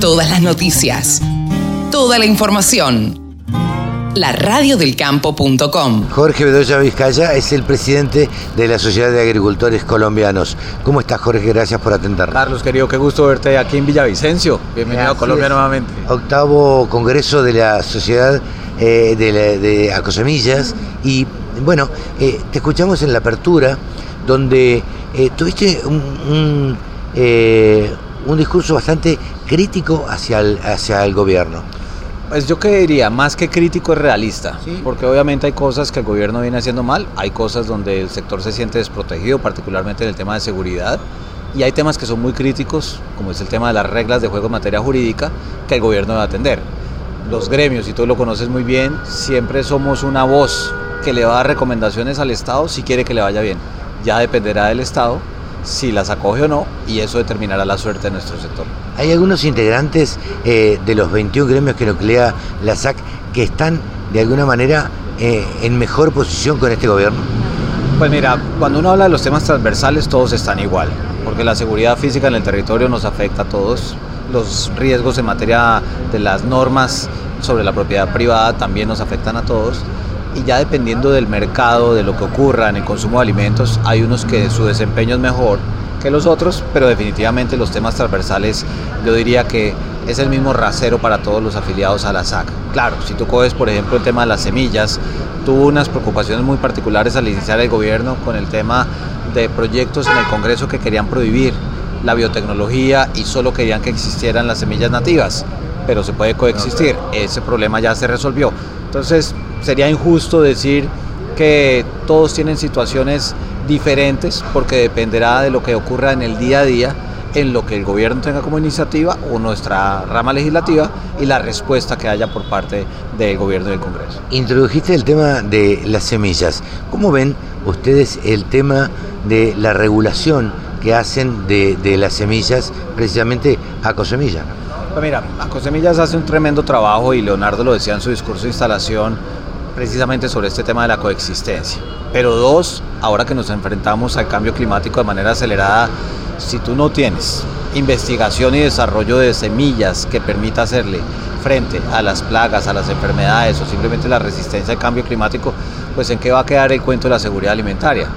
Todas las noticias. Toda la información. La radiodelcampo.com. Jorge Bedoya Vizcaya es el presidente de la Sociedad de Agricultores Colombianos. ¿Cómo estás, Jorge? Gracias por atendernos. Carlos, querido, qué gusto verte aquí en Villavicencio. Bienvenido a Colombia nuevamente. Octavo Congreso de la Sociedad eh, de, Acosemillas. Y bueno, eh, te escuchamos en la apertura, donde eh, tuviste un, un discurso bastante crítico hacia el, hacia el gobierno. Pues yo qué diría, más que crítico es realista, porque obviamente hay cosas que el gobierno viene haciendo mal, hay cosas donde el sector se siente desprotegido, particularmente en el tema de seguridad, y hay temas que son muy críticos, como es el tema de las reglas de juego en materia jurídica, que el gobierno debe atender. Los gremios, y tú lo conoces muy bien, siempre somos una voz que le va a dar recomendaciones al Estado si quiere que le vaya bien. Ya dependerá del Estado si las acoge o no y eso determinará la suerte de nuestro sector. Hay algunos integrantes eh, de los 21 gremios que nuclea la SAC que están de alguna manera eh, en mejor posición con este gobierno. Pues mira, cuando uno habla de los temas transversales todos están igual, porque la seguridad física en el territorio nos afecta a todos, los riesgos en materia de las normas sobre la propiedad privada también nos afectan a todos y ya dependiendo del mercado, de lo que ocurra en el consumo de alimentos, hay unos que su desempeño es mejor que los otros, pero definitivamente los temas transversales yo diría que es el mismo rasero para todos los afiliados a la SAC. Claro, si tú coges por ejemplo el tema de las semillas, tuvo unas preocupaciones muy particulares al iniciar el gobierno con el tema de proyectos en el Congreso que querían prohibir la biotecnología y solo querían que existieran las semillas nativas, pero se puede coexistir. Ese problema ya se resolvió. Entonces, sería injusto decir que todos tienen situaciones diferentes porque dependerá de lo que ocurra en el día a día, en lo que el gobierno tenga como iniciativa o nuestra rama legislativa y la respuesta que haya por parte del gobierno y del Congreso. Introdujiste el tema de las semillas. ¿Cómo ven ustedes el tema de la regulación que hacen de, las semillas precisamente a Cosemilla? Pues mira, Acosemillas hace un tremendo trabajo y Leonardo lo decía en su discurso de instalación precisamente sobre este tema de la coexistencia. Pero dos, ahora que nos enfrentamos al cambio climático de manera acelerada, si tú no tienes investigación y desarrollo de semillas que permita hacerle frente a las plagas, a las enfermedades o simplemente la resistencia al cambio climático, pues en qué va a quedar el cuento de la seguridad alimentaria.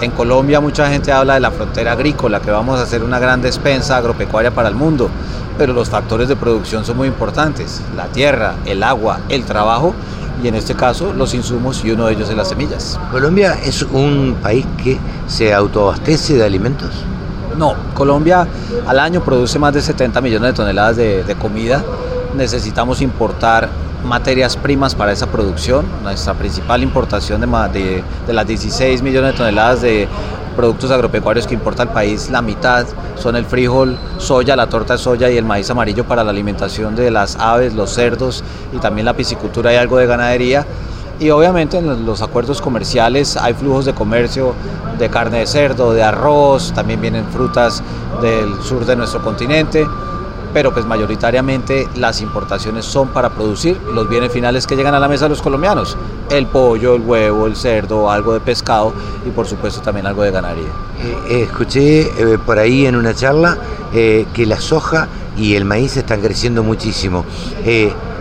En Colombia mucha gente habla de la frontera agrícola, que vamos a hacer una gran despensa agropecuaria para el mundo, pero los factores de producción son muy importantes, la tierra, el agua, el trabajo y en este caso los insumos y uno de ellos es las semillas. ¿Colombia es un país que se autoabastece de alimentos? No, Colombia al año produce más de 70 millones de toneladas de, comida. Necesitamos importar materias primas para esa producción. Nuestra principal importación de, de, las 16 millones de toneladas de productos agropecuarios que importa el país, la mitad son el frijol, soya, la torta de soya y el maíz amarillo para la alimentación de las aves, los cerdos y también la piscicultura y algo de ganadería. Y obviamente en los acuerdos comerciales hay flujos de comercio de carne de cerdo, de arroz, también vienen frutas del sur de nuestro continente pero pues mayoritariamente las importaciones son para producir los bienes finales que llegan a la mesa de los colombianos, el pollo, el huevo, el cerdo, algo de pescado y por supuesto también algo de ganadería. Eh, eh, escuché eh, por ahí en una charla que la soja y el maíz están creciendo muchísimo.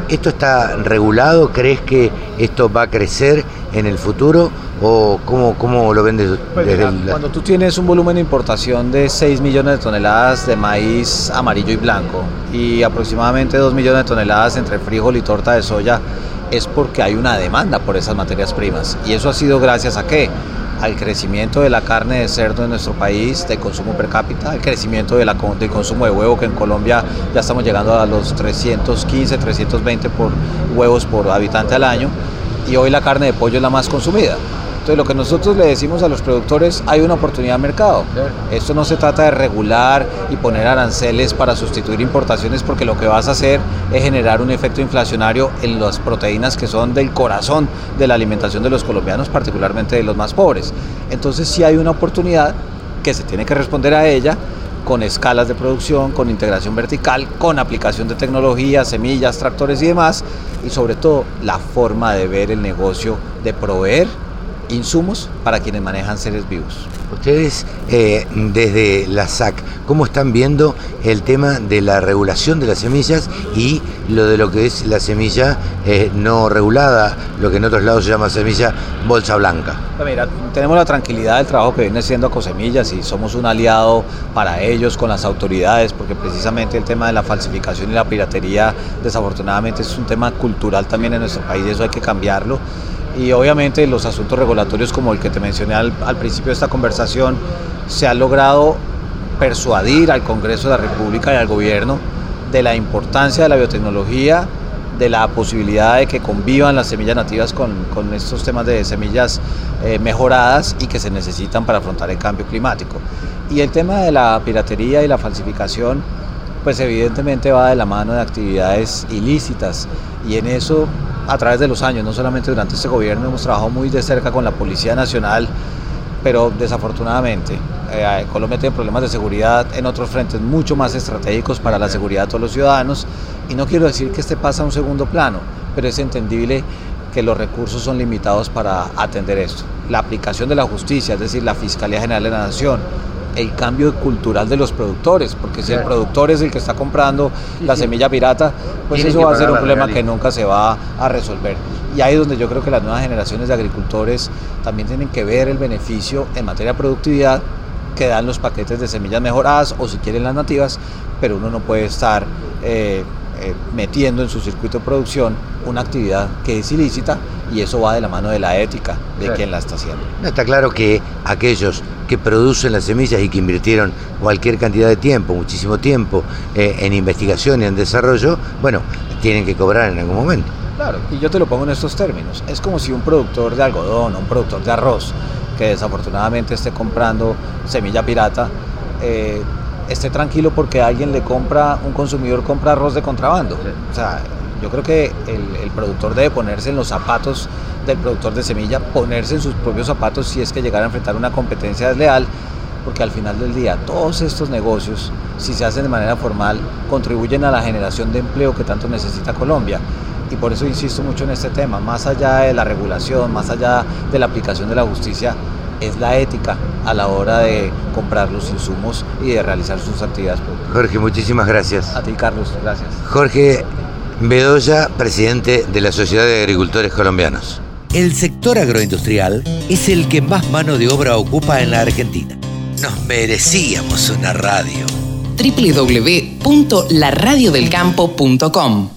¿Esto está regulado? ¿Crees que esto va a crecer en el futuro? ¿O cómo, cómo lo vendes? Pues Cuando tú tienes un volumen de importación de 6 millones de toneladas de maíz amarillo y blanco y aproximadamente 2 millones de toneladas entre frijol y torta de soya, es porque hay una demanda por esas materias primas. ¿Y eso ha sido gracias a qué? al crecimiento de la carne de cerdo en nuestro país, de consumo per cápita, al crecimiento de la, del consumo de huevo, que en Colombia ya estamos llegando a los 315, 320 por huevos por habitante al año, y hoy la carne de pollo es la más consumida. Entonces lo que nosotros le decimos a los productores, hay una oportunidad de mercado. Esto no se trata de regular y poner aranceles para sustituir importaciones porque lo que vas a hacer es generar un efecto inflacionario en las proteínas que son del corazón de la alimentación de los colombianos, particularmente de los más pobres. Entonces sí hay una oportunidad que se tiene que responder a ella con escalas de producción, con integración vertical, con aplicación de tecnología, semillas, tractores y demás, y sobre todo la forma de ver el negocio de proveer insumos para quienes manejan seres vivos. Ustedes eh, desde la SAC, ¿cómo están viendo el tema de la regulación de las semillas y lo de lo que es la semilla eh, no regulada, lo que en otros lados se llama semilla bolsa blanca? Pues mira, tenemos la tranquilidad del trabajo que viene siendo Cosemillas y somos un aliado para ellos con las autoridades porque precisamente el tema de la falsificación y la piratería desafortunadamente es un tema cultural también en nuestro país y eso hay que cambiarlo y obviamente los asuntos regulatorios como el que te mencioné al, principio de esta conversación, se ha logrado persuadir al Congreso de la República y al gobierno de la importancia de la biotecnología, de la posibilidad de que convivan las semillas nativas con, estos temas de semillas eh, mejoradas y que se necesitan para afrontar el cambio climático. Y el tema de la piratería y la falsificación, pues evidentemente va de la mano de actividades ilícitas y en eso a través de los años, no solamente durante este gobierno, hemos trabajado muy de cerca con la Policía Nacional, pero desafortunadamente eh, Colombia tiene problemas de seguridad en otros frentes mucho más estratégicos para la seguridad de todos los ciudadanos y no quiero decir que este pasa a un segundo plano, pero es entendible que los recursos son limitados para atender esto. La aplicación de la justicia, es decir, la Fiscalía General de la Nación, el cambio cultural de los productores, porque si el productor es el que está comprando la semilla pirata, pues eso va a ser un problema que nunca se va a resolver. Y ahí es donde yo creo que las nuevas generaciones de agricultores también tienen que ver el beneficio en materia de productividad que dan los paquetes de semillas mejoradas o si quieren las nativas, pero uno no puede estar eh, eh, metiendo en su circuito de producción una actividad que es ilícita y eso va de la mano de la ética de quien la está haciendo. está claro que aquellos que producen las semillas y que invirtieron cualquier cantidad de tiempo, muchísimo tiempo, eh, en investigación y en desarrollo, bueno, tienen que cobrar en algún momento. Claro, y yo te lo pongo en estos términos. Es como si un productor de algodón o un productor de arroz que desafortunadamente esté comprando semilla pirata, eh, esté tranquilo porque alguien le compra, un consumidor compra arroz de contrabando. O sea, yo creo que el, productor debe ponerse en los zapatos del productor de semilla, ponerse en sus propios zapatos si es que llegara a enfrentar una competencia desleal, porque al final del día todos estos negocios, si se hacen de manera formal, contribuyen a la generación de empleo que tanto necesita Colombia. Y por eso insisto mucho en este tema, más allá de la regulación, más allá de la aplicación de la justicia, es la ética a la hora de comprar los insumos y de realizar sus actividades Jorge, muchísimas gracias. A ti, Carlos, gracias. Jorge Bedoya, presidente de la Sociedad de Agricultores Colombianos. El sector agroindustrial es el que más mano de obra ocupa en la Argentina. Nos merecíamos una radio. www.laradiodelcampo.com